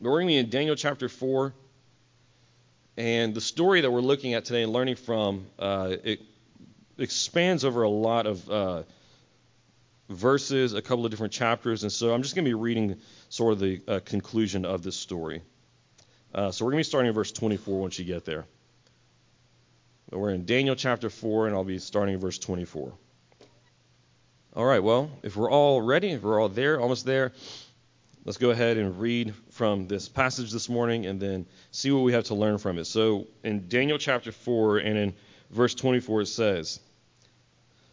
But we're going to be in Daniel chapter 4. And the story that we're looking at today and learning from, uh, it expands over a lot of uh, verses, a couple of different chapters. And so I'm just going to be reading sort of the uh, conclusion of this story. Uh, so we're going to be starting in verse 24 once you get there. We're in Daniel chapter 4, and I'll be starting in verse 24. All right, well, if we're all ready, if we're all there, almost there, let's go ahead and read from this passage this morning and then see what we have to learn from it. So, in Daniel chapter 4 and in verse 24, it says,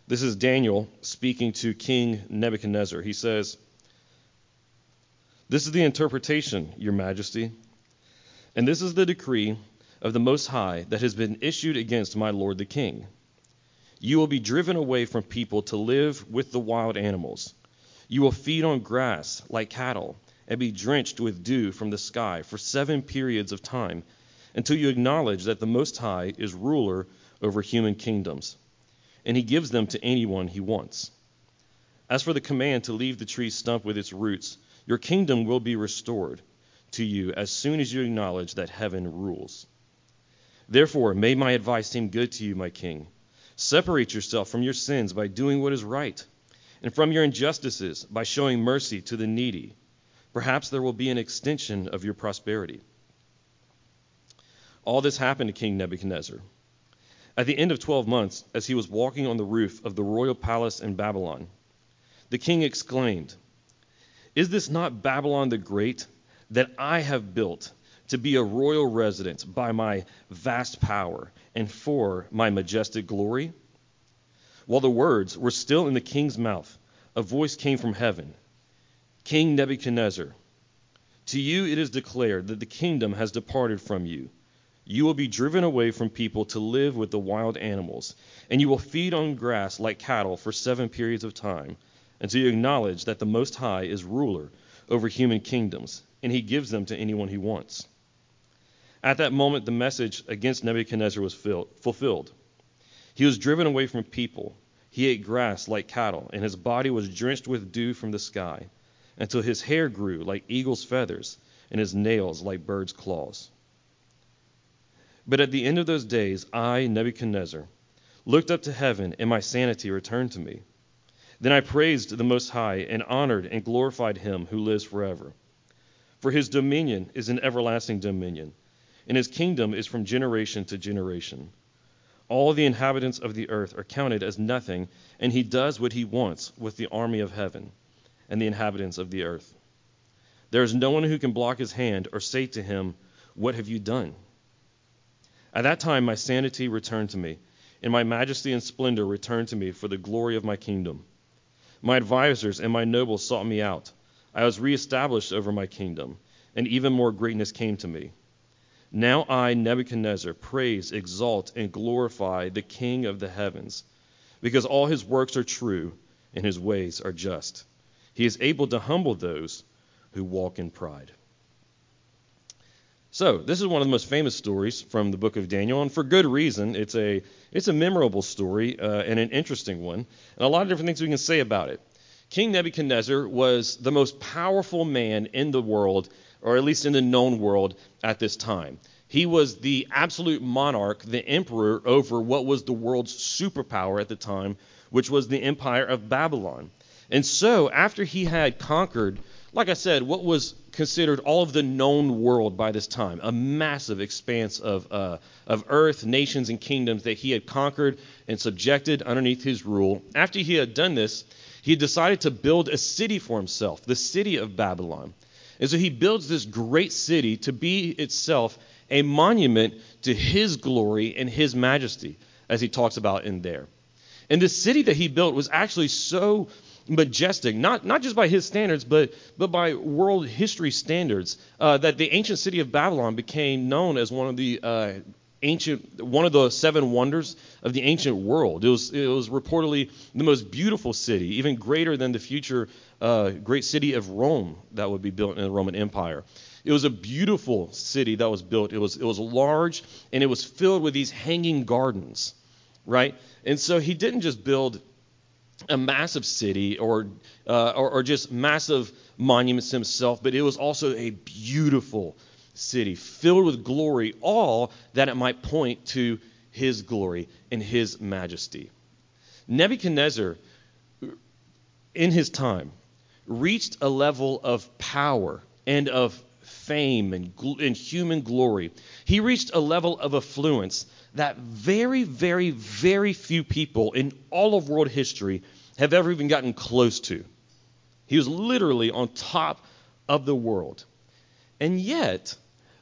This is Daniel speaking to King Nebuchadnezzar. He says, This is the interpretation, Your Majesty, and this is the decree of the Most High that has been issued against my lord the king. You will be driven away from people to live with the wild animals. You will feed on grass like cattle and be drenched with dew from the sky for seven periods of time until you acknowledge that the Most High is ruler over human kingdoms, and he gives them to anyone he wants. As for the command to leave the tree stump with its roots, your kingdom will be restored to you as soon as you acknowledge that heaven rules. Therefore, may my advice seem good to you, my king. Separate yourself from your sins by doing what is right, and from your injustices by showing mercy to the needy. Perhaps there will be an extension of your prosperity. All this happened to King Nebuchadnezzar. At the end of 12 months, as he was walking on the roof of the royal palace in Babylon, the king exclaimed, Is this not Babylon the Great that I have built? to be a royal residence by my vast power and for my majestic glory? While the words were still in the king's mouth, a voice came from heaven King Nebuchadnezzar, to you it is declared that the kingdom has departed from you. You will be driven away from people to live with the wild animals, and you will feed on grass like cattle for seven periods of time, until you acknowledge that the Most High is ruler over human kingdoms, and he gives them to anyone he wants. At that moment, the message against Nebuchadnezzar was fulfilled. He was driven away from people. He ate grass like cattle, and his body was drenched with dew from the sky, until his hair grew like eagle's feathers, and his nails like bird's claws. But at the end of those days, I, Nebuchadnezzar, looked up to heaven, and my sanity returned to me. Then I praised the Most High, and honored and glorified him who lives forever. For his dominion is an everlasting dominion and his kingdom is from generation to generation. All the inhabitants of the earth are counted as nothing, and he does what he wants with the army of heaven and the inhabitants of the earth. There is no one who can block his hand or say to him, What have you done? At that time my sanity returned to me, and my majesty and splendor returned to me for the glory of my kingdom. My advisers and my nobles sought me out. I was reestablished over my kingdom, and even more greatness came to me. Now I, Nebuchadnezzar, praise, exalt, and glorify the King of the heavens, because all his works are true and his ways are just. He is able to humble those who walk in pride. So, this is one of the most famous stories from the book of Daniel, and for good reason. It's a, it's a memorable story uh, and an interesting one, and a lot of different things we can say about it. King Nebuchadnezzar was the most powerful man in the world or at least in the known world at this time. He was the absolute monarch, the emperor over what was the world's superpower at the time, which was the empire of Babylon. And so, after he had conquered, like I said, what was considered all of the known world by this time, a massive expanse of, uh, of earth, nations, and kingdoms that he had conquered and subjected underneath his rule, after he had done this, he decided to build a city for himself, the city of Babylon. And so he builds this great city to be itself a monument to his glory and his majesty, as he talks about in there. And the city that he built was actually so majestic, not, not just by his standards, but, but by world history standards, uh, that the ancient city of Babylon became known as one of the uh, ancient, one of the seven wonders of the ancient world. It was, it was reportedly the most beautiful city, even greater than the future uh, great city of Rome that would be built in the Roman Empire. It was a beautiful city that was built. It was, it was large and it was filled with these hanging gardens, right? And so he didn't just build a massive city or, uh, or, or just massive monuments himself, but it was also a beautiful city filled with glory, all that it might point to his glory and his majesty. Nebuchadnezzar, in his time, reached a level of power and of fame and, and human glory. He reached a level of affluence that very, very, very few people in all of world history have ever even gotten close to. He was literally on top of the world. And yet,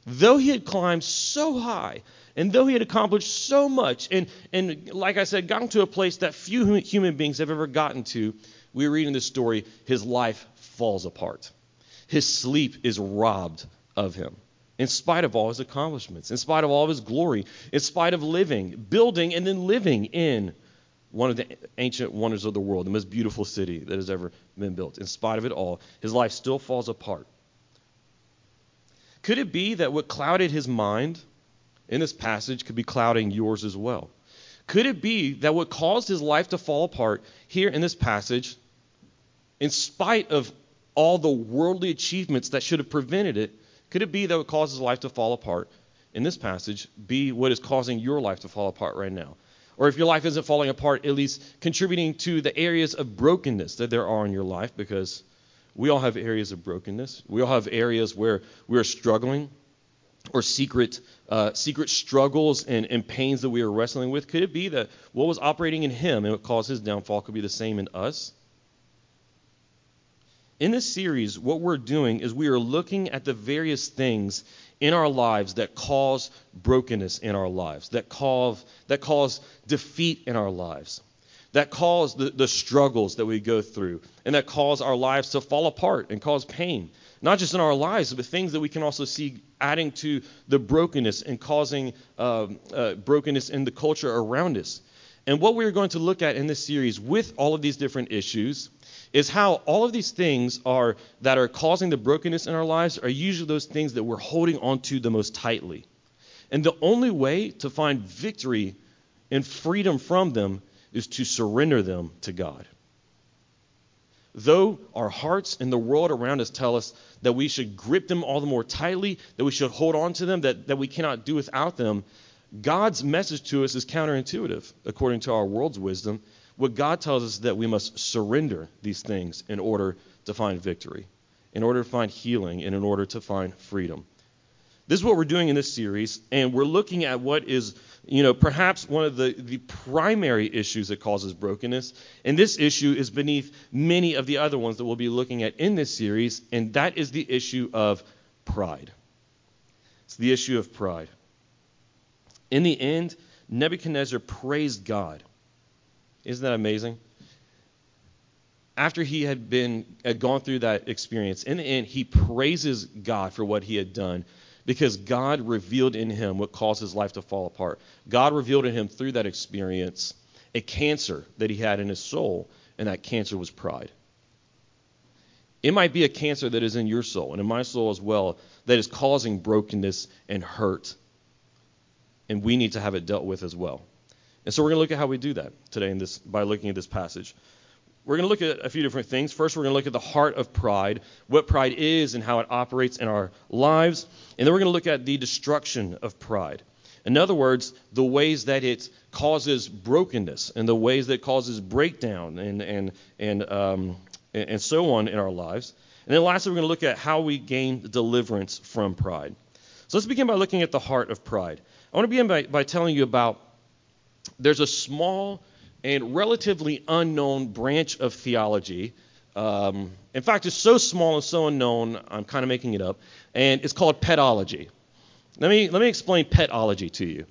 though he had climbed so high, and though he had accomplished so much, and, and like I said, gotten to a place that few human beings have ever gotten to, we read in this story, his life falls apart. His sleep is robbed of him. In spite of all his accomplishments, in spite of all of his glory, in spite of living, building, and then living in one of the ancient wonders of the world, the most beautiful city that has ever been built. In spite of it all, his life still falls apart. Could it be that what clouded his mind in this passage could be clouding yours as well? Could it be that what caused his life to fall apart here in this passage, in spite of all the worldly achievements that should have prevented it, could it be that what causes life to fall apart in this passage be what is causing your life to fall apart right now? Or if your life isn't falling apart, at least contributing to the areas of brokenness that there are in your life because we all have areas of brokenness. We all have areas where we are struggling or secret uh, secret struggles and, and pains that we are wrestling with. Could it be that what was operating in him and what caused his downfall could be the same in us? In this series, what we're doing is we are looking at the various things in our lives that cause brokenness in our lives, that cause, that cause defeat in our lives that cause the, the struggles that we go through and that cause our lives to fall apart and cause pain. Not just in our lives, but things that we can also see adding to the brokenness and causing uh, uh, brokenness in the culture around us. And what we're going to look at in this series with all of these different issues is how all of these things are that are causing the brokenness in our lives are usually those things that we're holding onto the most tightly. And the only way to find victory and freedom from them is to surrender them to God. Though our hearts and the world around us tell us that we should grip them all the more tightly, that we should hold on to them, that, that we cannot do without them, God's message to us is counterintuitive according to our world's wisdom. What God tells us is that we must surrender these things in order to find victory, in order to find healing, and in order to find freedom. This is what we're doing in this series, and we're looking at what is, you know, perhaps one of the, the primary issues that causes brokenness. And this issue is beneath many of the other ones that we'll be looking at in this series, and that is the issue of pride. It's the issue of pride. In the end, Nebuchadnezzar praised God. Isn't that amazing? After he had been had gone through that experience, in the end, he praises God for what he had done because God revealed in him what caused his life to fall apart. God revealed in him through that experience a cancer that he had in his soul, and that cancer was pride. It might be a cancer that is in your soul and in my soul as well that is causing brokenness and hurt. And we need to have it dealt with as well. And so we're going to look at how we do that today in this by looking at this passage. We're going to look at a few different things. First, we're going to look at the heart of pride, what pride is and how it operates in our lives. And then we're going to look at the destruction of pride. In other words, the ways that it causes brokenness and the ways that it causes breakdown and, and, and, um, and so on in our lives. And then lastly, we're going to look at how we gain deliverance from pride. So let's begin by looking at the heart of pride. I want to begin by, by telling you about there's a small and relatively unknown branch of theology. Um, in fact, it's so small and so unknown, I'm kind of making it up, and it's called petology. Let me, let me explain petology to you.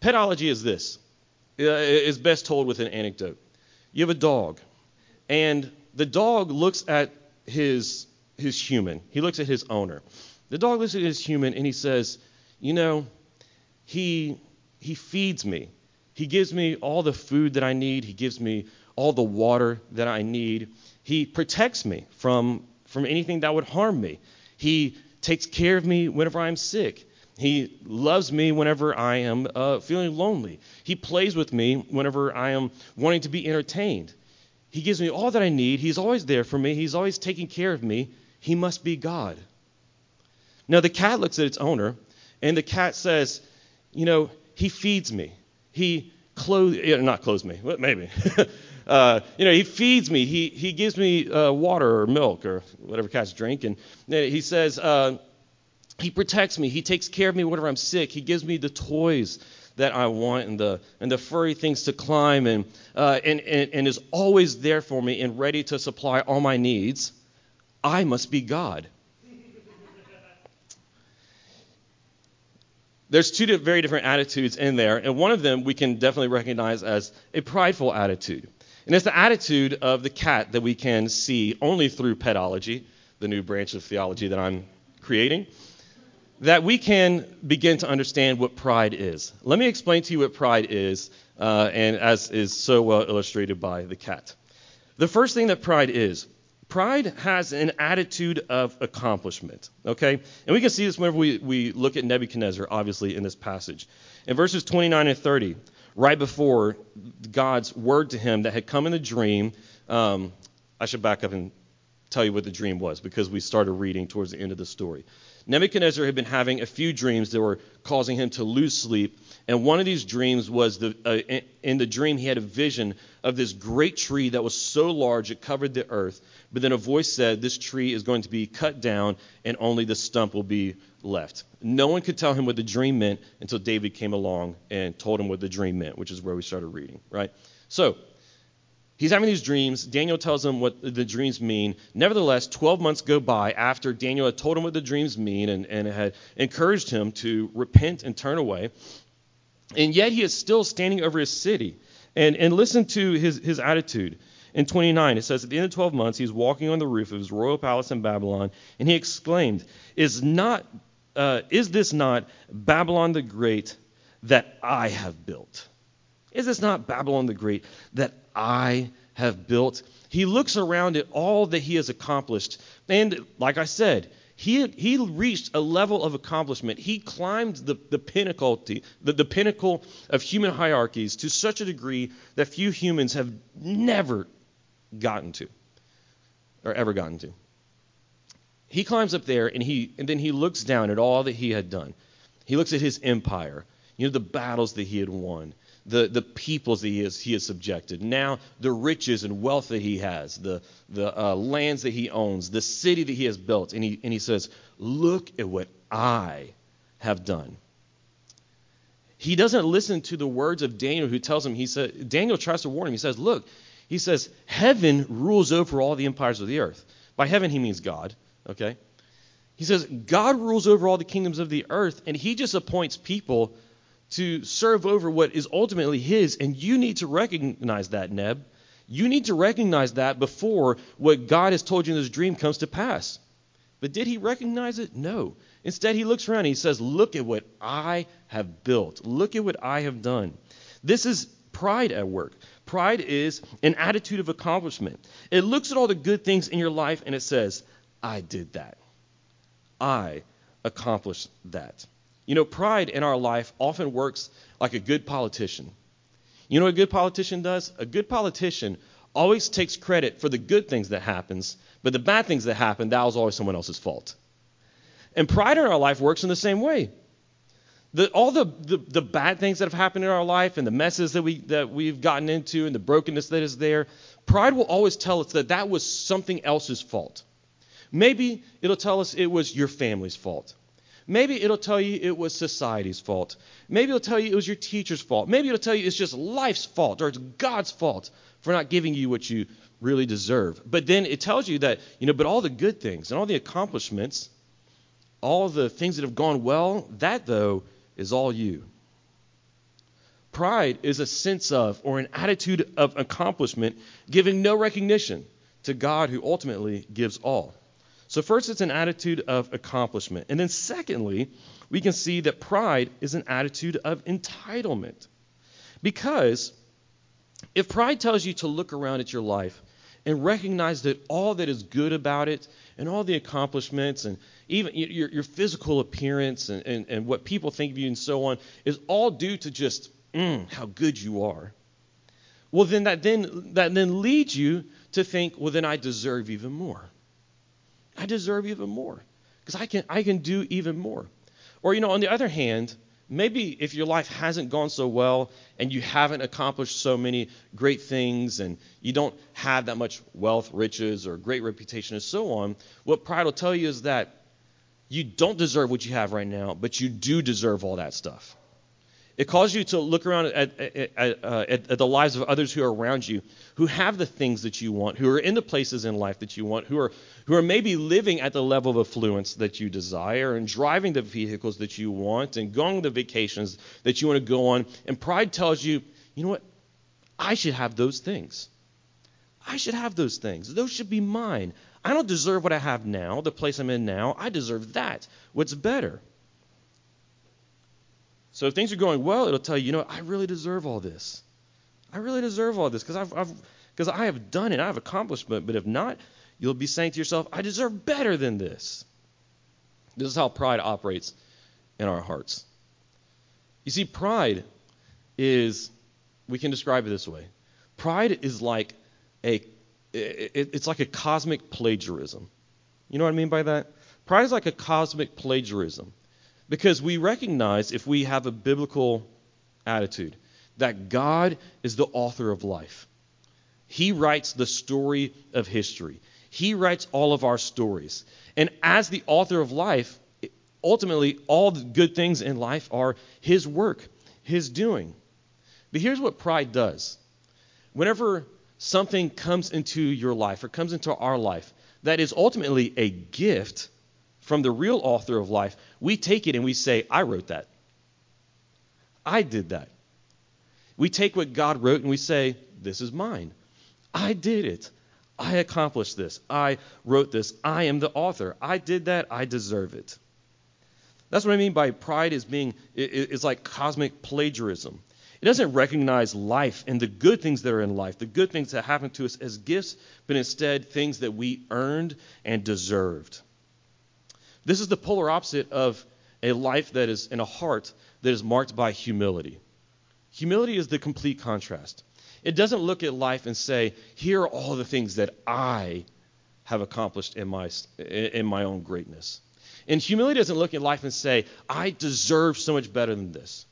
Petology is this uh, it's best told with an anecdote. You have a dog, and the dog looks at his, his human, he looks at his owner. The dog looks at his human and he says, You know, he, he feeds me. He gives me all the food that I need. He gives me all the water that I need. He protects me from, from anything that would harm me. He takes care of me whenever I'm sick. He loves me whenever I am uh, feeling lonely. He plays with me whenever I am wanting to be entertained. He gives me all that I need. He's always there for me. He's always taking care of me. He must be God. Now, the cat looks at its owner, and the cat says, You know, he feeds me. He clothes, not clothes me, maybe. uh, you know, he feeds me. He, he gives me uh, water or milk or whatever cats drink. And he says, uh, He protects me. He takes care of me whenever I'm sick. He gives me the toys that I want and the and the furry things to climb and, uh, and, and and is always there for me and ready to supply all my needs, I must be God. There's two very different attitudes in there, and one of them we can definitely recognize as a prideful attitude. And it's the attitude of the cat that we can see only through petology, the new branch of theology that I'm creating that we can begin to understand what pride is. Let me explain to you what pride is, uh, and as is so well illustrated by the cat. The first thing that pride is pride has an attitude of accomplishment, okay? And we can see this whenever we, we look at Nebuchadnezzar, obviously, in this passage. In verses 29 and 30, right before God's word to him that had come in a dream, um, I should back up and tell you what the dream was because we started reading towards the end of the story. Nebuchadnezzar had been having a few dreams that were causing him to lose sleep. And one of these dreams was the, uh, in the dream, he had a vision of this great tree that was so large it covered the earth. But then a voice said, This tree is going to be cut down and only the stump will be left. No one could tell him what the dream meant until David came along and told him what the dream meant, which is where we started reading, right? So, He's having these dreams. Daniel tells him what the dreams mean. Nevertheless, 12 months go by after Daniel had told him what the dreams mean and, and had encouraged him to repent and turn away. And yet he is still standing over his city. And, and listen to his, his attitude. In 29, it says, At the end of 12 months, he he's walking on the roof of his royal palace in Babylon, and he exclaimed, Is, not, uh, is this not Babylon the Great that I have built? Is this not Babylon the Great that I have built? He looks around at all that he has accomplished. And like I said, he, he reached a level of accomplishment. He climbed the, the pinnacle, the, the pinnacle of human hierarchies to such a degree that few humans have never gotten to or ever gotten to. He climbs up there and he and then he looks down at all that he had done. He looks at his empire, you know, the battles that he had won the, the peoples that he has, he has subjected, now the riches and wealth that he has, the, the uh, lands that he owns, the city that he has built. And he, and he says, Look at what I have done. He doesn't listen to the words of Daniel, who tells him, he said, Daniel tries to warn him. He says, Look, he says, Heaven rules over all the empires of the earth. By heaven, he means God, okay? He says, God rules over all the kingdoms of the earth, and he just appoints people to serve over what is ultimately his, and you need to recognize that, Neb. You need to recognize that before what God has told you in this dream comes to pass. But did he recognize it? No. Instead, he looks around and he says, Look at what I have built. Look at what I have done. This is pride at work. Pride is an attitude of accomplishment. It looks at all the good things in your life and it says, I did that. I accomplished that. You know, pride in our life often works like a good politician. You know what a good politician does? A good politician always takes credit for the good things that happens, but the bad things that happen, that was always someone else's fault. And pride in our life works in the same way. The, all the, the, the, bad things that have happened in our life and the messes that, we, that we've gotten into and the brokenness that is there, pride will always tell us that that was something else's fault. Maybe it'll tell us it was your family's fault. Maybe it'll tell you it was society's fault. Maybe it'll tell you it was your teacher's fault. Maybe it'll tell you it's just life's fault or it's God's fault for not giving you what you really deserve. But then it tells you that, you know, but all the good things and all the accomplishments, all the things that have gone well, that though is all you. Pride is a sense of or an attitude of accomplishment giving no recognition to God who ultimately gives all. So, first, it's an attitude of accomplishment. And then, secondly, we can see that pride is an attitude of entitlement. Because if pride tells you to look around at your life and recognize that all that is good about it and all the accomplishments and even your, your physical appearance and, and, and, what people think of you and so on is all due to just mm, how good you are. well then that then that then leads you to think, well then I deserve even more. I deserve even more because I can I can do even more. Or you know, on the other hand, maybe if your life hasn't gone so well and you haven't accomplished so many great things and you don't have that much wealth, riches, or great reputation and so on, what pride will tell you is that you don't deserve what you have right now, but you do deserve all that stuff. It causes you to look around at, at, at, uh, at, the lives of others who are around you, who have the things that you want, who are in the places in life that you want, who are, who are maybe living at the level of affluence that you desire, and driving the vehicles that you want, and going the vacations that you want to go on. And pride tells you, you know what? I should have those things. I should have those things. Those should be mine. I don't deserve what I have now, the place I'm in now. I deserve that. What's better? So if things are going well, it'll tell you, you know, I really deserve all this. I really deserve all this because I've, I've because I have done it, I have accomplished it. But if not, you'll be saying to yourself, I deserve better than this. This is how pride operates in our hearts. You see, pride is, we can describe it this way. Pride is like a, it's like a cosmic plagiarism. You know what I mean by that? Pride is like a cosmic plagiarism. Because we recognize, if we have a biblical attitude, that God is the author of life. He writes the story of history. He writes all of our stories. And as the author of life, ultimately, all the good things in life are His work, His doing. But here's what pride does whenever something comes into your life or comes into our life that is ultimately a gift, from the real author of life, we take it and we say, I wrote that. I did that. We take what God wrote and we say, This is mine. I did it. I accomplished this. I wrote this. I am the author. I did that. I deserve it. That's what I mean by pride is being it's like cosmic plagiarism. It doesn't recognize life and the good things that are in life, the good things that happen to us as gifts, but instead things that we earned and deserved. This is the polar opposite of a life that is in a heart that is marked by humility. Humility is the complete contrast. It doesn't look at life and say, here are all the things that I have accomplished in my, in my own greatness. And humility doesn't look at life and say, I deserve so much better than this.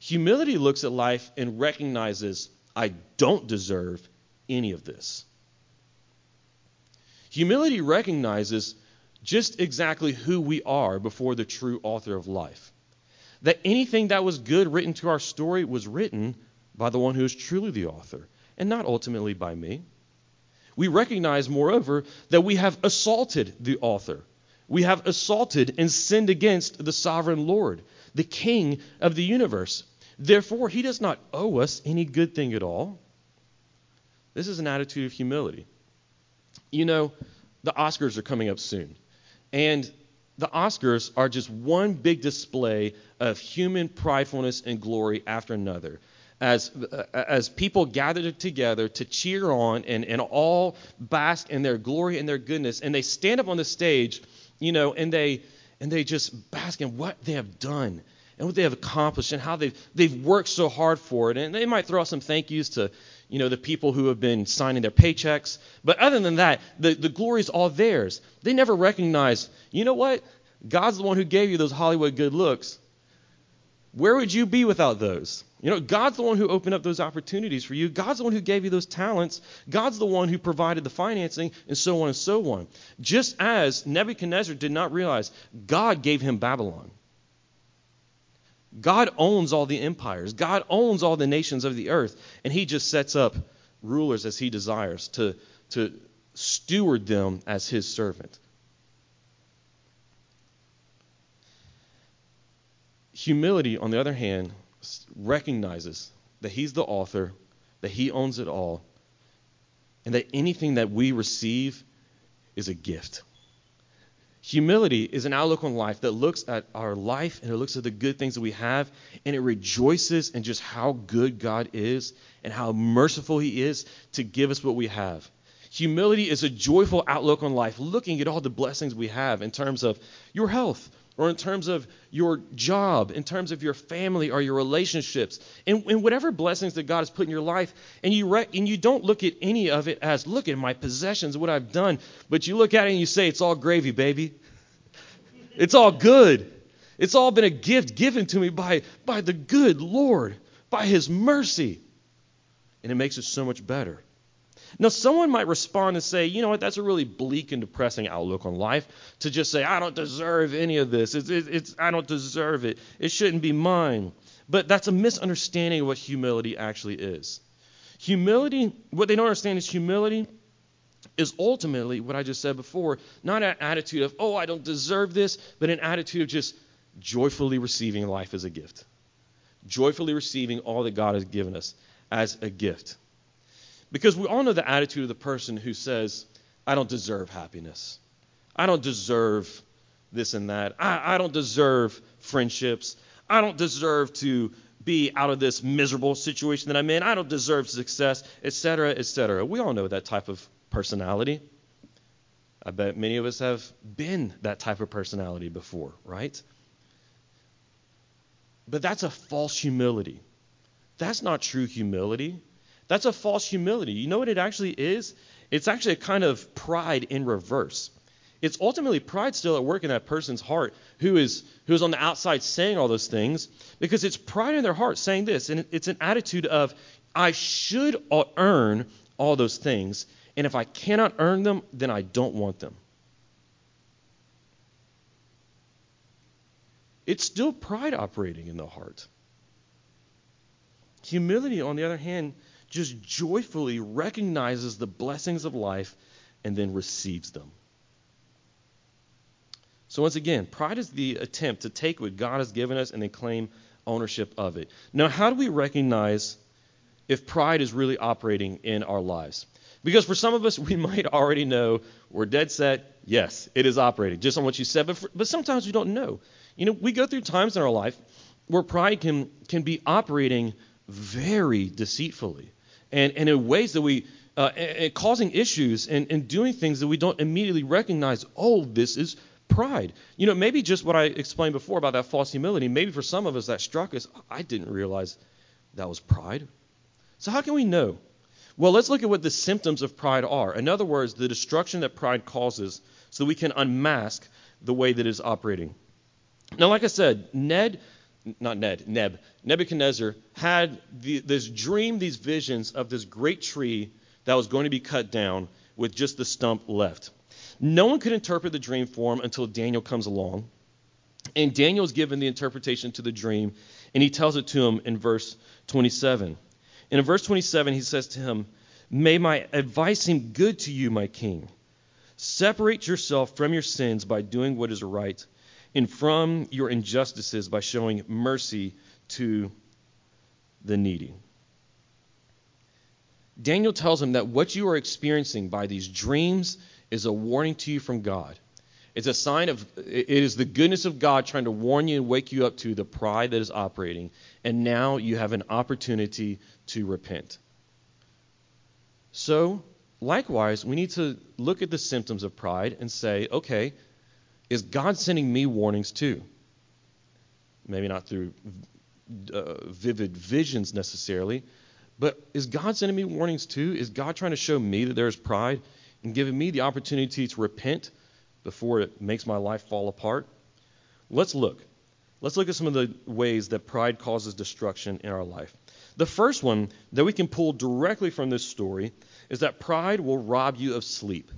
Humility looks at life and recognizes, I don't deserve any of this. Humility recognizes just exactly who we are before the true author of life. That anything that was good written to our story was written by the one who is truly the author, and not ultimately by me. We recognize, moreover, that we have assaulted the author. We have assaulted and sinned against the sovereign Lord, the King of the universe. Therefore, he does not owe us any good thing at all. This is an attitude of humility. You know, the Oscars are coming up soon. And the Oscars are just one big display of human pridefulness and glory after another. As, uh, as people gather together to cheer on and, and all bask in their glory and their goodness, and they stand up on the stage, you know, and they and they just bask in what they have done and what they have accomplished and how they've they've worked so hard for it. And they might throw out some thank yous to you know, the people who have been signing their paychecks. But other than that, the, the glory is all theirs. They never recognize, you know what? God's the one who gave you those Hollywood good looks. Where would you be without those? You know, God's the one who opened up those opportunities for you. God's the one who gave you those talents. God's the one who provided the financing, and so on and so on. Just as Nebuchadnezzar did not realize God gave him Babylon. God owns all the empires, God owns all the nations of the earth, and He just sets up rulers as He desires to, to steward them as His servant. Humility, on the other hand, recognizes that He's the author, that He owns it all, and that anything that we receive is a gift. Humility is an outlook on life that looks at our life and it looks at the good things that we have and it rejoices in just how good God is and how merciful He is to give us what we have. Humility is a joyful outlook on life, looking at all the blessings we have in terms of your health, or in terms of your job, in terms of your family or your relationships, and, and whatever blessings that God has put in your life, and you re- and you don't look at any of it as look at my possessions, what I've done, but you look at it and you say it's all gravy, baby. It's all good. It's all been a gift given to me by by the good Lord, by His mercy, and it makes it so much better. Now, someone might respond and say, you know what, that's a really bleak and depressing outlook on life to just say, I don't deserve any of this. It's, it's, it's, I don't deserve it. It shouldn't be mine. But that's a misunderstanding of what humility actually is. Humility, what they don't understand is humility is ultimately what I just said before, not an attitude of, oh, I don't deserve this, but an attitude of just joyfully receiving life as a gift. Joyfully receiving all that God has given us as a gift. Because we all know the attitude of the person who says, I don't deserve happiness. I don't deserve this and that. I, I don't deserve friendships. I don't deserve to be out of this miserable situation that I'm in. I don't deserve success, etc., etc. We all know that type of personality. I bet many of us have been that type of personality before, right? But that's a false humility. That's not true humility. That's a false humility. You know what it actually is? It's actually a kind of pride in reverse. It's ultimately pride still at work in that person's heart who is who is on the outside saying all those things because it's pride in their heart saying this and it's an attitude of I should earn all those things and if I cannot earn them then I don't want them. It's still pride operating in the heart. Humility on the other hand just joyfully recognizes the blessings of life and then receives them. So, once again, pride is the attempt to take what God has given us and then claim ownership of it. Now, how do we recognize if pride is really operating in our lives? Because for some of us, we might already know we're dead set. Yes, it is operating, just on what you said. But, for, but sometimes we don't know. You know, we go through times in our life where pride can, can be operating very deceitfully and, and in ways that we, uh, and, and causing issues and, and doing things that we don't immediately recognize, oh, this is pride. You know, maybe just what I explained before about that false humility, maybe for some of us that struck us, I didn't realize that was pride. So, how can we know? Well, let's look at what the symptoms of pride are. In other words, the destruction that pride causes, so we can unmask the way that it's operating. Now, like I said, Ned not Ned, Neb, Nebuchadnezzar had the, this dream, these visions of this great tree that was going to be cut down with just the stump left. No one could interpret the dream for him until Daniel comes along. And Daniel is given the interpretation to the dream, and he tells it to him in verse 27. And in verse 27, he says to him, May my advice seem good to you, my king. Separate yourself from your sins by doing what is right and from your injustices by showing mercy to the needy. Daniel tells him that what you are experiencing by these dreams is a warning to you from God. It's a sign of, it is the goodness of God trying to warn you and wake you up to the pride that is operating. And now you have an opportunity to repent. So, likewise, we need to look at the symptoms of pride and say, okay, is God sending me warnings too? Maybe not through uh, vivid visions necessarily, but is God sending me warnings too? Is God trying to show me that there's pride and giving me the opportunity to repent before it makes my life fall apart? Let's look. Let's look at some of the ways that pride causes destruction in our life. The first one that we can pull directly from this story is that pride will rob you of sleep.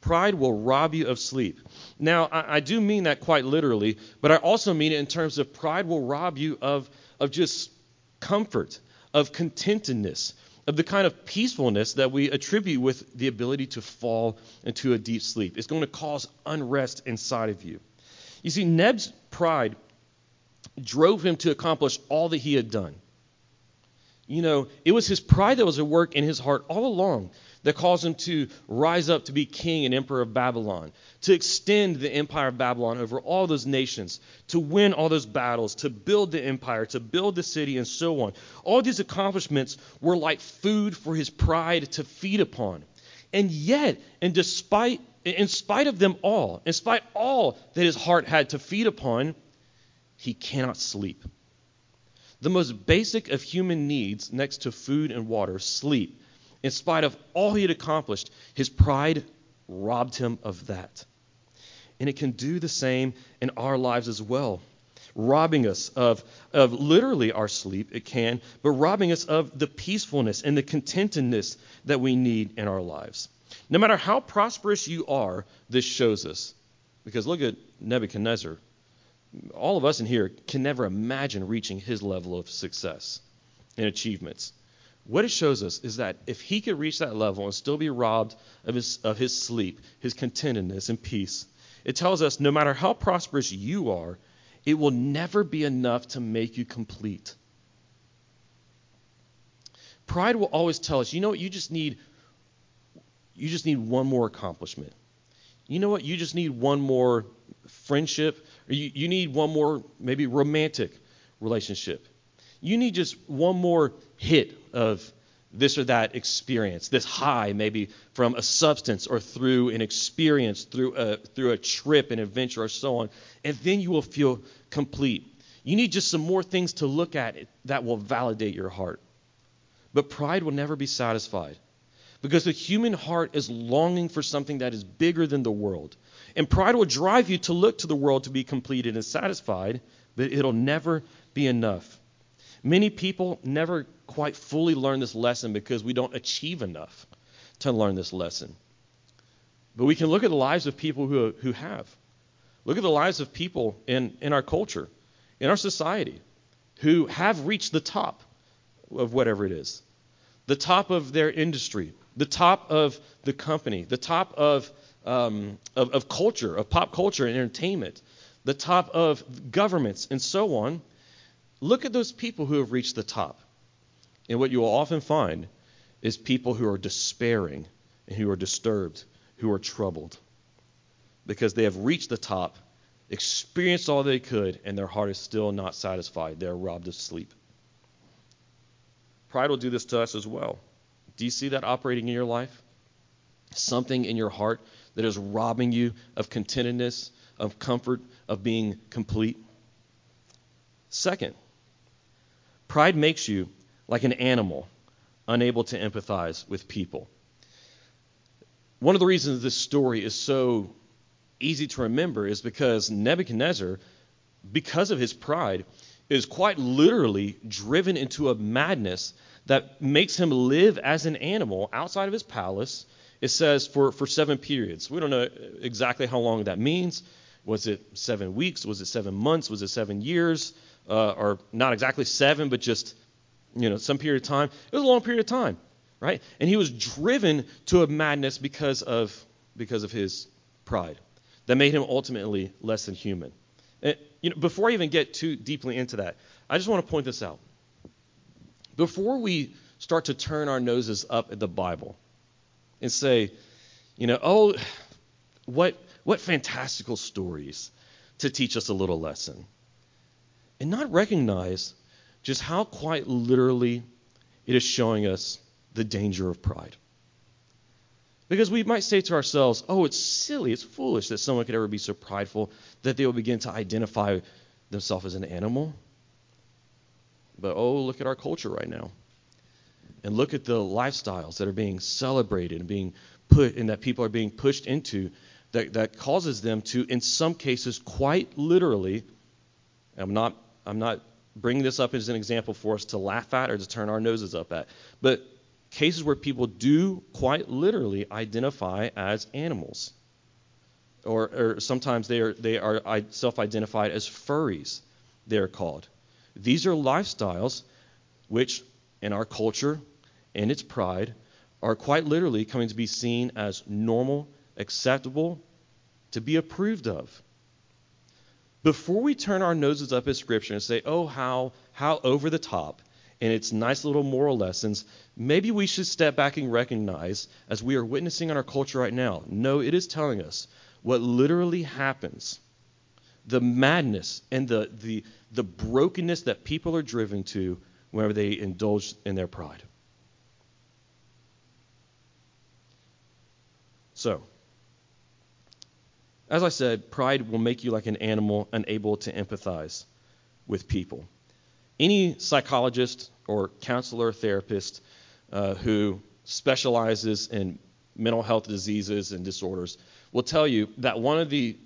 Pride will rob you of sleep. Now, I, I, do mean that quite literally, but I also mean it in terms of pride will rob you of, of just comfort, of contentedness, of the kind of peacefulness that we attribute with the ability to fall into a deep sleep. It's going to cause unrest inside of you. You see, Neb's pride drove him to accomplish all that he had done. You know, it was his pride that was at work in his heart all along that caused him to rise up to be king and emperor of Babylon, to extend the empire of Babylon over all those nations, to win all those battles, to build the empire, to build the city, and so on. All these accomplishments were like food for his pride to feed upon. And yet, and despite in spite of them all, in spite all that his heart had to feed upon, he cannot sleep. The most basic of human needs, next to food and water, sleep. In spite of all he had accomplished, his pride robbed him of that. And it can do the same in our lives as well. Robbing us of, of literally our sleep, it can, but robbing us of the peacefulness and the contentedness that we need in our lives. No matter how prosperous you are, this shows us. Because look at Nebuchadnezzar. All of us in here can never imagine reaching his level of success and achievements. What it shows us is that if he could reach that level and still be robbed of his, of his sleep, his contentedness, and peace, it tells us no matter how prosperous you are, it will never be enough to make you complete. Pride will always tell us, you know what, you just need you just need one more accomplishment. You know what, you just need one more friendship, or you, you need one more maybe romantic relationship. You need just one more hit of this or that experience, this high maybe from a substance or through an experience, through a, through a trip, an adventure, or so on, and then you will feel complete. You need just some more things to look at that will validate your heart. But pride will never be satisfied because the human heart is longing for something that is bigger than the world. And pride will drive you to look to the world to be completed and satisfied, but it'll never be enough. Many people never quite fully learn this lesson because we don't achieve enough to learn this lesson. But we can look at the lives of people who, who have. Look at the lives of people in, in our culture, in our society, who have reached the top of whatever it is the top of their industry, the top of the company, the top of, um, of, of culture, of pop culture and entertainment, the top of governments, and so on. Look at those people who have reached the top. And what you will often find is people who are despairing and who are disturbed, who are troubled, because they have reached the top, experienced all they could, and their heart is still not satisfied. They're robbed of sleep. Pride will do this to us as well. Do you see that operating in your life? Something in your heart that is robbing you of contentedness, of comfort, of being complete? Second, Pride makes you like an animal, unable to empathize with people. One of the reasons this story is so easy to remember is because Nebuchadnezzar, because of his pride, is quite literally driven into a madness that makes him live as an animal outside of his palace. It says for, for seven periods. We don't know exactly how long that means. Was it seven weeks? Was it seven months? Was it seven years? Uh, or not exactly seven, but just you know some period of time. It was a long period of time, right? And he was driven to a madness because of because of his pride that made him ultimately less than human. And, you know, before I even get too deeply into that, I just want to point this out. Before we start to turn our noses up at the Bible and say, you know, oh, what what fantastical stories to teach us a little lesson and not recognize just how quite literally it is showing us the danger of pride. Because we might say to ourselves, oh, it's silly, it's foolish that someone could ever be so prideful that they will begin to identify themselves as an animal. But oh, look at our culture right now. And look at the lifestyles that are being celebrated and being put and that people are being pushed into that, that causes them to, in some cases, quite literally, I'm not I'm not bringing this up as an example for us to laugh at or to turn our noses up at, but cases where people do quite literally identify as animals. Or, or sometimes they are, they are self identified as furries, they are called. These are lifestyles which, in our culture and its pride, are quite literally coming to be seen as normal, acceptable, to be approved of before we turn our noses up at Scripture and say, oh, how, how over the top, and its nice little moral lessons, maybe we should step back and recognize, as we are witnessing in our culture right now, no, it is telling us what literally happens, the madness and the, the, the brokenness that people are driven to whenever they indulge in their pride. So, As I said, pride will make you like an animal, unable to empathize with people. Any psychologist or counselor, therapist uh, who specializes in mental health diseases and disorders will tell you that one of the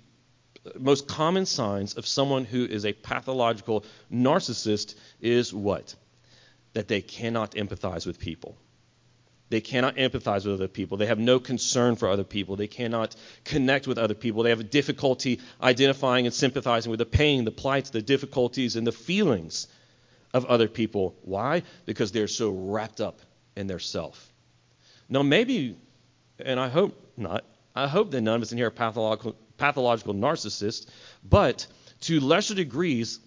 most common signs of someone who is a pathological narcissist is what? That they cannot empathize with people. They cannot empathize with other people. They have no concern for other people. They cannot connect with other people. They have a difficulty identifying and sympathizing with the pain, the plights, the difficulties, and the feelings of other people. Why? Because they're so wrapped up in their self. Now, maybe, and I hope not, I hope that none of us in here are pathological, pathological narcissists, but to lesser degrees,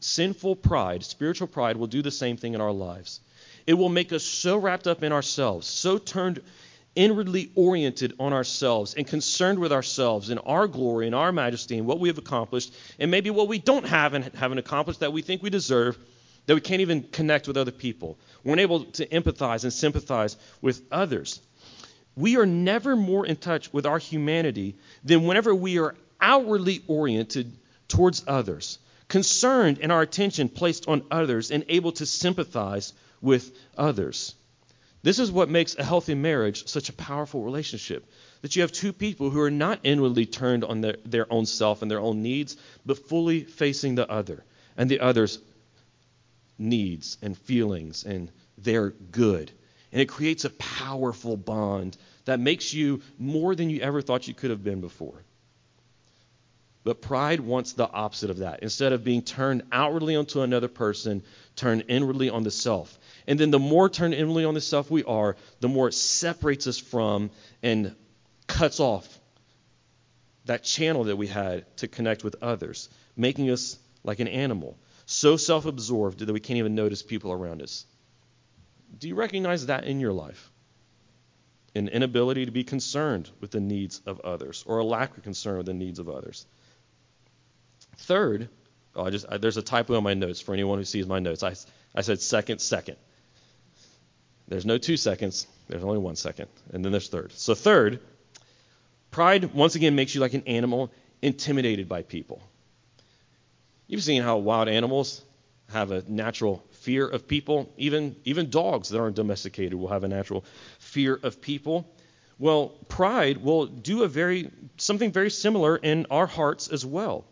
sinful pride, spiritual pride, will do the same thing in our lives. It will make us so wrapped up in ourselves, so turned inwardly oriented on ourselves and concerned with ourselves and our glory and our majesty and what we have accomplished and maybe what we don't have and haven't accomplished that we think we deserve that we can't even connect with other people. We're unable to empathize and sympathize with others. We are never more in touch with our humanity than whenever we are outwardly oriented towards others, concerned and our attention placed on others and able to sympathize with others. This is what makes a healthy marriage such a powerful relationship. That you have two people who are not inwardly turned on their, their own self and their own needs, but fully facing the other and the other's needs and feelings and their good. And it creates a powerful bond that makes you more than you ever thought you could have been before. But pride wants the opposite of that. Instead of being turned outwardly onto another person, turn inwardly on the self. And then the more turned inwardly on the self we are, the more it separates us from and cuts off that channel that we had to connect with others, making us like an animal, so self absorbed that we can't even notice people around us. Do you recognize that in your life? An inability to be concerned with the needs of others, or a lack of concern with the needs of others. Third, oh, I just I, there's a typo in my notes for anyone who sees my notes. I, I said second, second. There's no two seconds. There's only one second, and then there's third. So third, pride once again makes you like an animal intimidated by people. You've seen how wild animals have a natural fear of people. Even even dogs that aren't domesticated will have a natural fear of people. Well, pride will do a very something very similar in our hearts as well.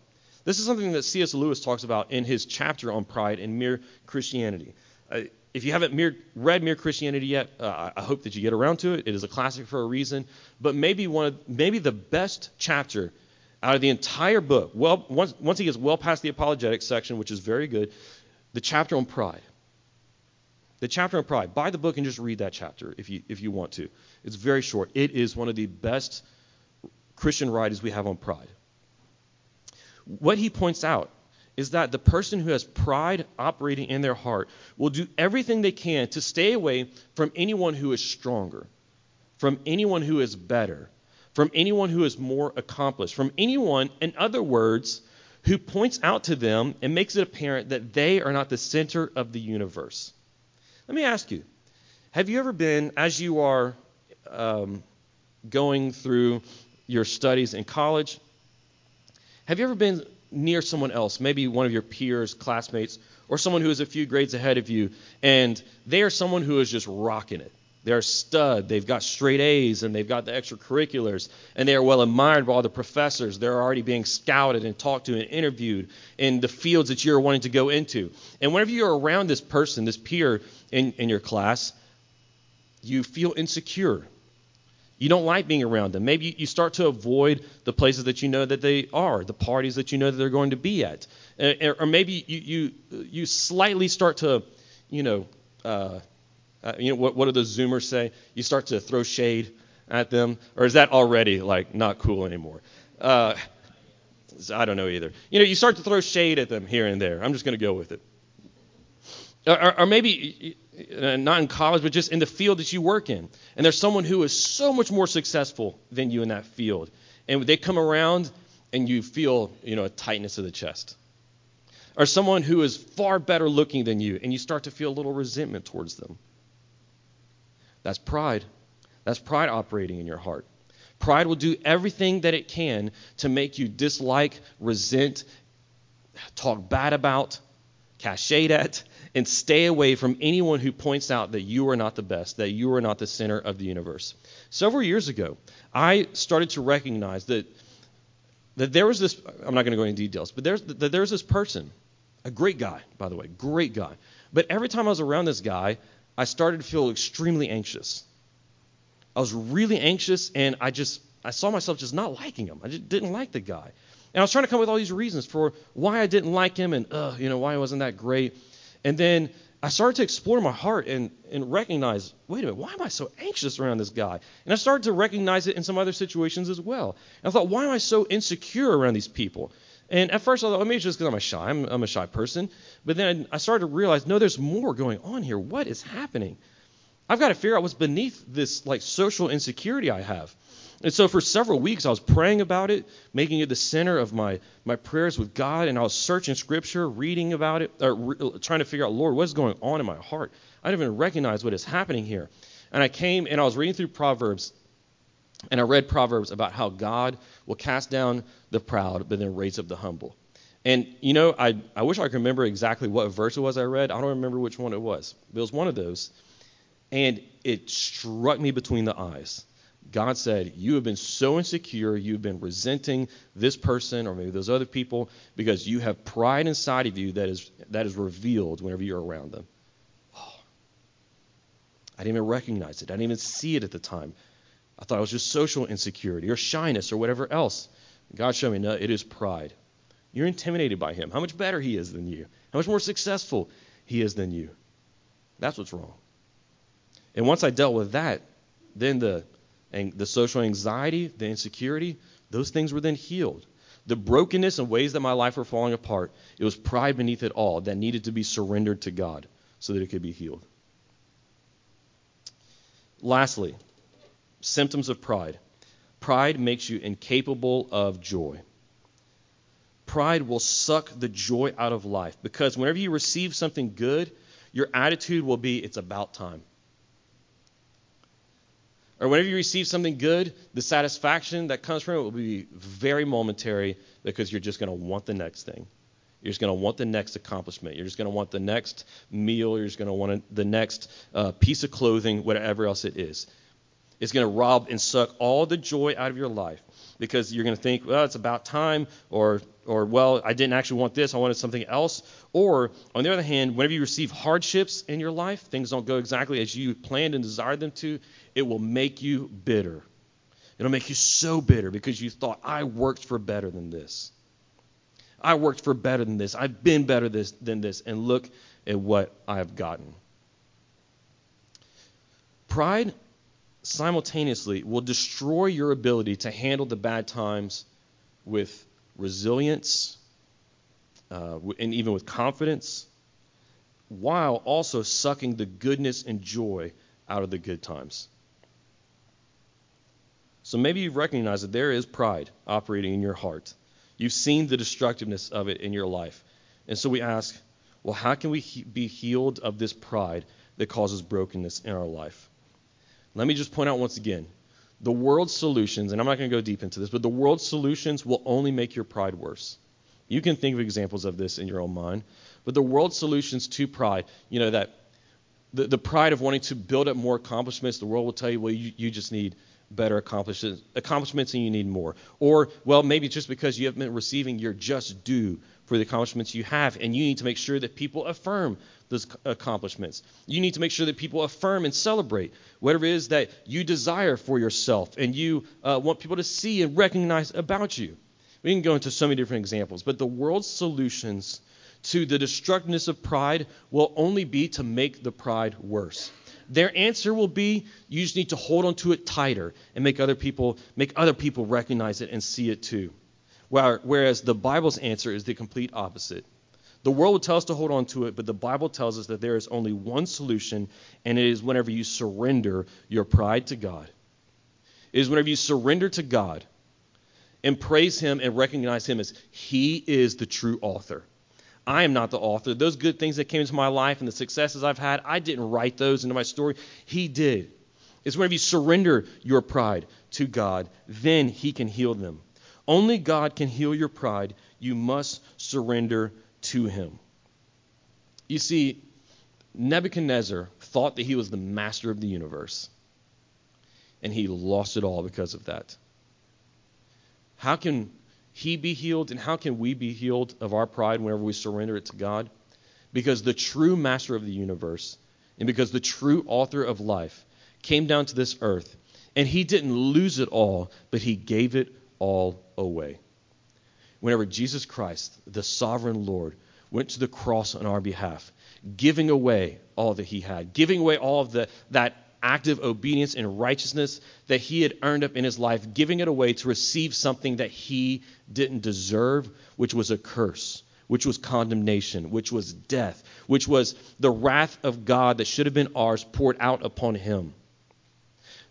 This is something that C.S. Lewis talks about in his chapter on pride and mere Christianity. Uh, if you haven't mere, read Mere Christianity yet, uh, I hope that you get around to it. It is a classic for a reason. But maybe one of, maybe the best chapter out of the entire book. Well, once, once he gets well past the apologetics section, which is very good, the chapter on pride. The chapter on pride. Buy the book and just read that chapter if you if you want to. It's very short. It is one of the best Christian writings we have on pride. What he points out is that the person who has pride operating in their heart will do everything they can to stay away from anyone who is stronger, from anyone who is better, from anyone who is more accomplished, from anyone, in other words, who points out to them and makes it apparent that they are not the center of the universe. Let me ask you have you ever been, as you are um, going through your studies in college, have you ever been near someone else, maybe one of your peers, classmates, or someone who is a few grades ahead of you, and they are someone who is just rocking it? They're a stud. They've got straight A's and they've got the extracurriculars, and they are well admired by all the professors. They're already being scouted and talked to and interviewed in the fields that you're wanting to go into. And whenever you're around this person, this peer in, in your class, you feel insecure you don't like being around them. Maybe you start to avoid the places that you know that they are, the parties that you know that they're going to be at, or maybe you you you slightly start to, you know, uh, uh, you know what what do the Zoomers say? You start to throw shade at them, or is that already like not cool anymore? Uh, I don't know either. You know, you start to throw shade at them here and there. I'm just going to go with it. Or, or maybe Uh, not in college, but just in the field that you work in. And there's someone who is so much more successful than you in that field. And they come around and you feel, you know, a tightness of the chest. Or someone who is far better looking than you and you start to feel a little resentment towards them. That's pride. That's pride operating in your heart. Pride will do everything that it can to make you dislike, resent, talk bad about, shade at, and stay away from anyone who points out that you are not the best, that you are not the center of the universe. Several years ago, I started to recognize that that there was this I'm not going to go into details, but there's that there's this person, a great guy, by the way, great guy. But every time I was around this guy, I started to feel extremely anxious. I was really anxious and I just I saw myself just not liking him. I just didn't like the guy. And I was trying to come up with all these reasons for why I didn't like him and you know, why he wasn't that great. And then I started to explore my heart and, and recognize, wait a minute, why am I so anxious around this guy? And I started to recognize it in some other situations as well. And I thought, why am I so insecure around these people? And at first I thought, well, maybe it's just because I'm a shy. I'm, I'm a shy person. But then I started to realize, no, there's more going on here. What is happening? I've got to figure out what's beneath this like social insecurity I have. And so for several weeks, I was praying about it, making it the center of my, my prayers with God, and I was searching Scripture, reading about it, or re- trying to figure out, Lord, what's going on in my heart? I didn't even recognize what is happening here. And I came and I was reading through Proverbs, and I read Proverbs about how God will cast down the proud, but then raise up the humble. And, you know, I, I wish I could remember exactly what verse it was I read. I don't remember which one it was. But it was one of those. And it struck me between the eyes God said, You have been so insecure, you've been resenting this person or maybe those other people because you have pride inside of you that is, that is revealed whenever you're around them. Oh, I didn't even recognize it. I didn't even see it at the time. I thought it was just social insecurity or shyness or whatever else. God showed me, no, it is pride. You're intimidated by him. How much better he is than you, how much more successful he is than you. That's what's wrong. And once I dealt with that, then the and the social anxiety, the insecurity, those things were then healed. The brokenness and ways that my life were falling apart, it was pride beneath it all that needed to be surrendered to God so that it could be healed. Lastly, symptoms of pride. Pride makes you incapable of joy. Pride will suck the joy out of life because whenever you receive something good, your attitude will be, it's about time. Or whenever you receive something good, the satisfaction that comes from it will be very momentary because you're just going to want the next thing. You're just going to want the next accomplishment. You're just going to want the next meal. You're just going to want the next uh, piece of clothing, whatever else it is. It's going to rob and suck all the joy out of your life because you're going to think, well, it's about time, or, or well, I didn't actually want this, I wanted something else. Or, on the other hand, whenever you receive hardships in your life, things don't go exactly as you planned and desired them to, it will make you bitter. It'll make you so bitter because you thought, I worked for better than this. I worked for better than this. I've been better this, than this, and look at what I have gotten. Pride simultaneously will destroy your ability to handle the bad times with resilience uh, and even with confidence, while also sucking the goodness and joy out of the good times. So maybe you've recognized that there is pride operating in your heart. You've seen the destructiveness of it in your life. And so we ask, well, how can we he- be healed of this pride that causes brokenness in our life? Let me just point out once again the world's solutions, and I'm not going to go deep into this, but the world's solutions will only make your pride worse. You can think of examples of this in your own mind, but the world's solutions to pride, you know, that the, the pride of wanting to build up more accomplishments, the world will tell you, well, you, you just need better accomplishments, accomplishments and you need more. Or, well, maybe just because you haven't been receiving your just due for the accomplishments you have, and you need to make sure that people affirm those accomplishments. You need to make sure that people affirm and celebrate whatever it is that you desire for yourself and you uh, want people to see and recognize about you. We can go into so many different examples, but the world's solutions to the destructiveness of pride will only be to make the pride worse their answer will be you just need to hold on to it tighter and make other people make other people recognize it and see it too. Whereas the Bible's answer is the complete opposite. The world will tell us to hold on to it, but the Bible tells us that there is only one solution, and it is whenever you surrender your pride to God. It is whenever you surrender to God and praise Him and recognize Him as He is the true author. I am not the author. Those good things that came into my life and the successes I've had, I didn't write those into my story. He did. is whenever you surrender your pride to God, then He can heal them. Only God can heal your pride. You must surrender to Him. You see, Nebuchadnezzar thought that he was the master of the universe, and he lost it all because of that. How can he be healed, and how can we be healed of our pride whenever we surrender it to God? Because the true master of the universe, and because the true author of life, came down to this earth, and he didn't lose it all, but he gave it all away. Whenever Jesus Christ, the sovereign Lord, went to the cross on our behalf, giving away all that he had, giving away all of the, that active obedience and righteousness that he had earned up in his life, giving it away to receive something that he didn't deserve, which was a curse, which was condemnation, which was death, which was the wrath of God that should have been ours poured out upon him.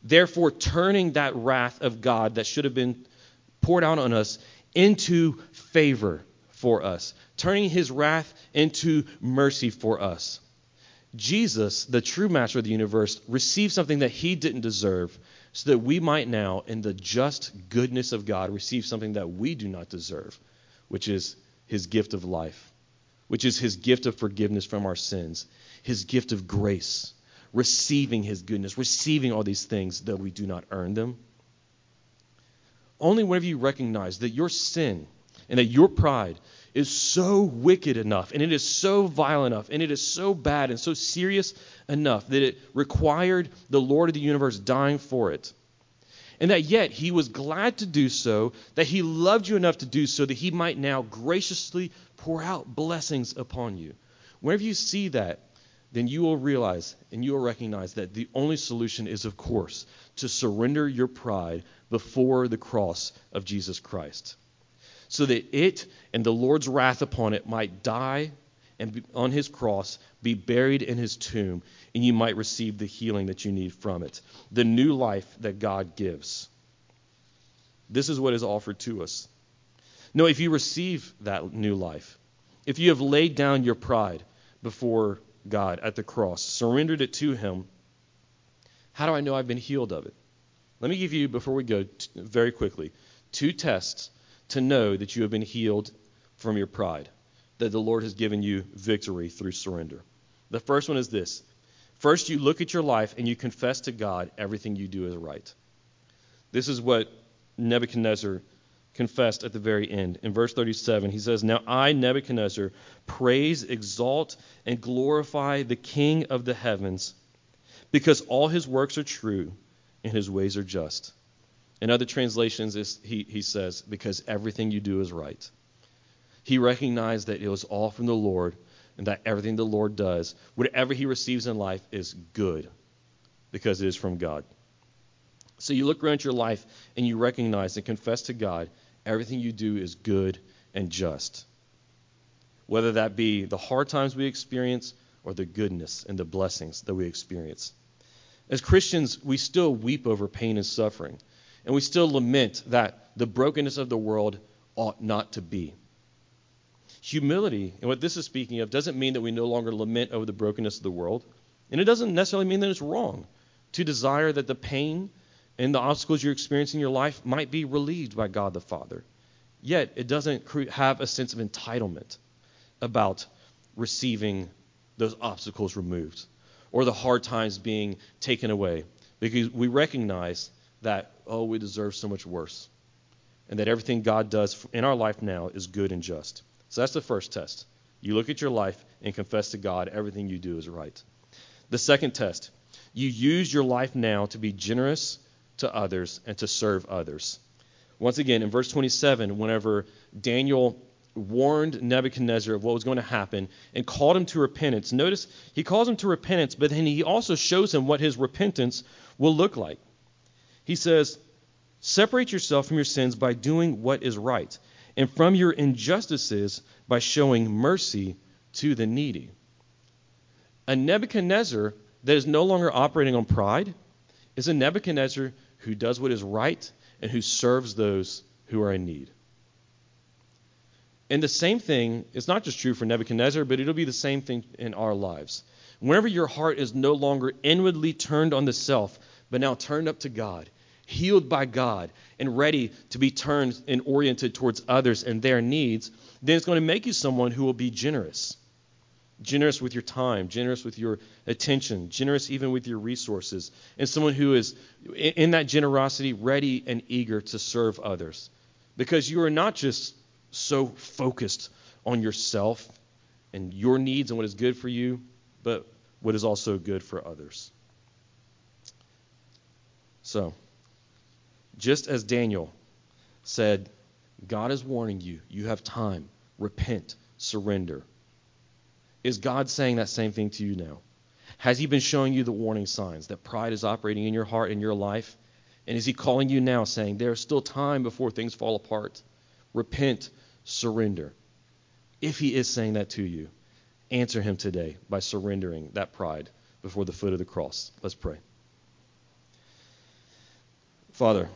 Therefore, turning that wrath of God that should have been poured out on us into favor for us, turning his wrath into mercy for us. Jesus, the true master of the universe, received something that he didn't deserve so that we might now, in the just goodness of God, receive something that we do not deserve, which is his gift of life, which is his gift of forgiveness from our sins, his gift of grace, receiving his goodness, receiving all these things that we do not earn them. Only whenever you recognize that your sin and that your pride is so wicked enough, and it is so vile enough, and it is so bad and so serious enough that it required the Lord of the universe dying for it. And that yet he was glad to do so, that he loved you enough to do so, that he might now graciously pour out blessings upon you. Whenever you see that, then you will realize and you will recognize that the only solution is, of course, to surrender your pride before the cross of Jesus Christ so that it and the Lord's wrath upon it might die and be, on his cross be buried in his tomb, and you might receive the healing that you need from it, the new life that God gives. This is what is offered to us. No, if you receive that new life, if you have laid down your pride before God at the cross, surrendered it to him, how do I know I've been healed of it? Let me give you, before we go, t- very quickly, two tests to know that you have been healed from your pride, that the Lord has given you victory through surrender. The first one is this first, you look at your life and you confess to God everything you do is right. This is what Nebuchadnezzar confessed at the very end. In verse 37, he says, Now I, Nebuchadnezzar, praise, exalt, and glorify the King of the heavens, because all his works are true and his ways are just. In other translations, he, he says, because everything you do is right. He recognized that it was all from the Lord and that everything the Lord does, whatever he receives in life, is good because it is from God. So you look around your life and you recognize and confess to God everything you do is good and just. Whether that be the hard times we experience or the goodness and the blessings that we experience. As Christians, we still weep over pain and suffering and we still lament that the brokenness of the world ought not to be. Humility, and what this is speaking of, doesn't mean that we no longer lament over the brokenness of the world, and it doesn't necessarily mean that it's wrong to desire that the pain and the obstacles you're experiencing in your life might be relieved by God the Father. Yet, it doesn't have a sense of entitlement about receiving those obstacles removed or the hard times being taken away because we recognize that, oh, we deserve so much worse. And that everything God does in our life now is good and just. So that's the first test. You look at your life and confess to God everything you do is right. The second test, you use your life now to be generous to others and to serve others. Once again, in verse 27, whenever Daniel warned Nebuchadnezzar of what was going to happen and called him to repentance, notice he calls him to repentance, but then he also shows him what his repentance will look like. He says, Separate yourself from your sins by doing what is right, and from your injustices by showing mercy to the needy. A Nebuchadnezzar that is no longer operating on pride is a Nebuchadnezzar who does what is right and who serves those who are in need. And the same thing is not just true for Nebuchadnezzar, but it'll be the same thing in our lives. Whenever your heart is no longer inwardly turned on the self, but now turned up to God, healed by God, and ready to be turned and oriented towards others and their needs, then it's going to make you someone who will be generous. Generous with your time, generous with your attention, generous even with your resources, and someone who is in that generosity ready and eager to serve others. Because you are not just so focused on yourself and your needs and what is good for you, but what is also good for others. So, just as Daniel said, God is warning you, you have time, repent, surrender. Is God saying that same thing to you now? Has He been showing you the warning signs that pride is operating in your heart and your life? And is He calling you now, saying, There's still time before things fall apart? Repent, surrender. If He is saying that to you, answer Him today by surrendering that pride before the foot of the cross. Let's pray. Father,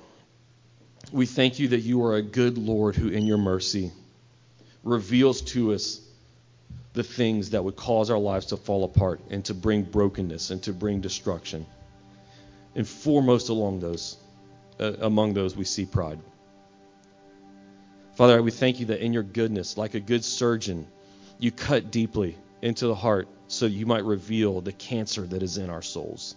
we thank you that you are a good Lord who, in your mercy, reveals to us the things that would cause our lives to fall apart and to bring brokenness and to bring destruction. And foremost along those, uh, among those, we see pride. Father, we thank you that in your goodness, like a good surgeon, you cut deeply into the heart so you might reveal the cancer that is in our souls.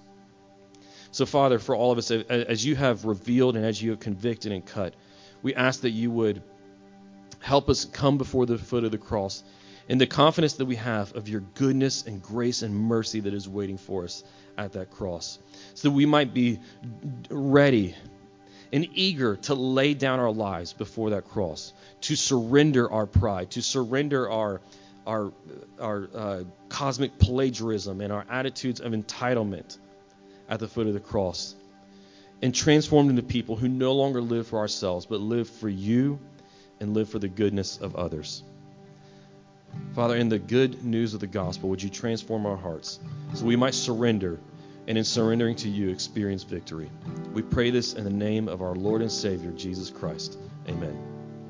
So, Father, for all of us, as you have revealed and as you have convicted and cut, we ask that you would help us come before the foot of the cross in the confidence that we have of your goodness and grace and mercy that is waiting for us at that cross, so that we might be ready and eager to lay down our lives before that cross, to surrender our pride, to surrender our our our uh, cosmic plagiarism and our attitudes of entitlement at the foot of the cross, and transformed into people who no longer live for ourselves, but live for you and live for the goodness of others. Father, in the good news of the gospel, would you transform our hearts so we might surrender and in surrendering to you experience victory. We pray this in the name of our Lord and Savior, Jesus Christ. Amen.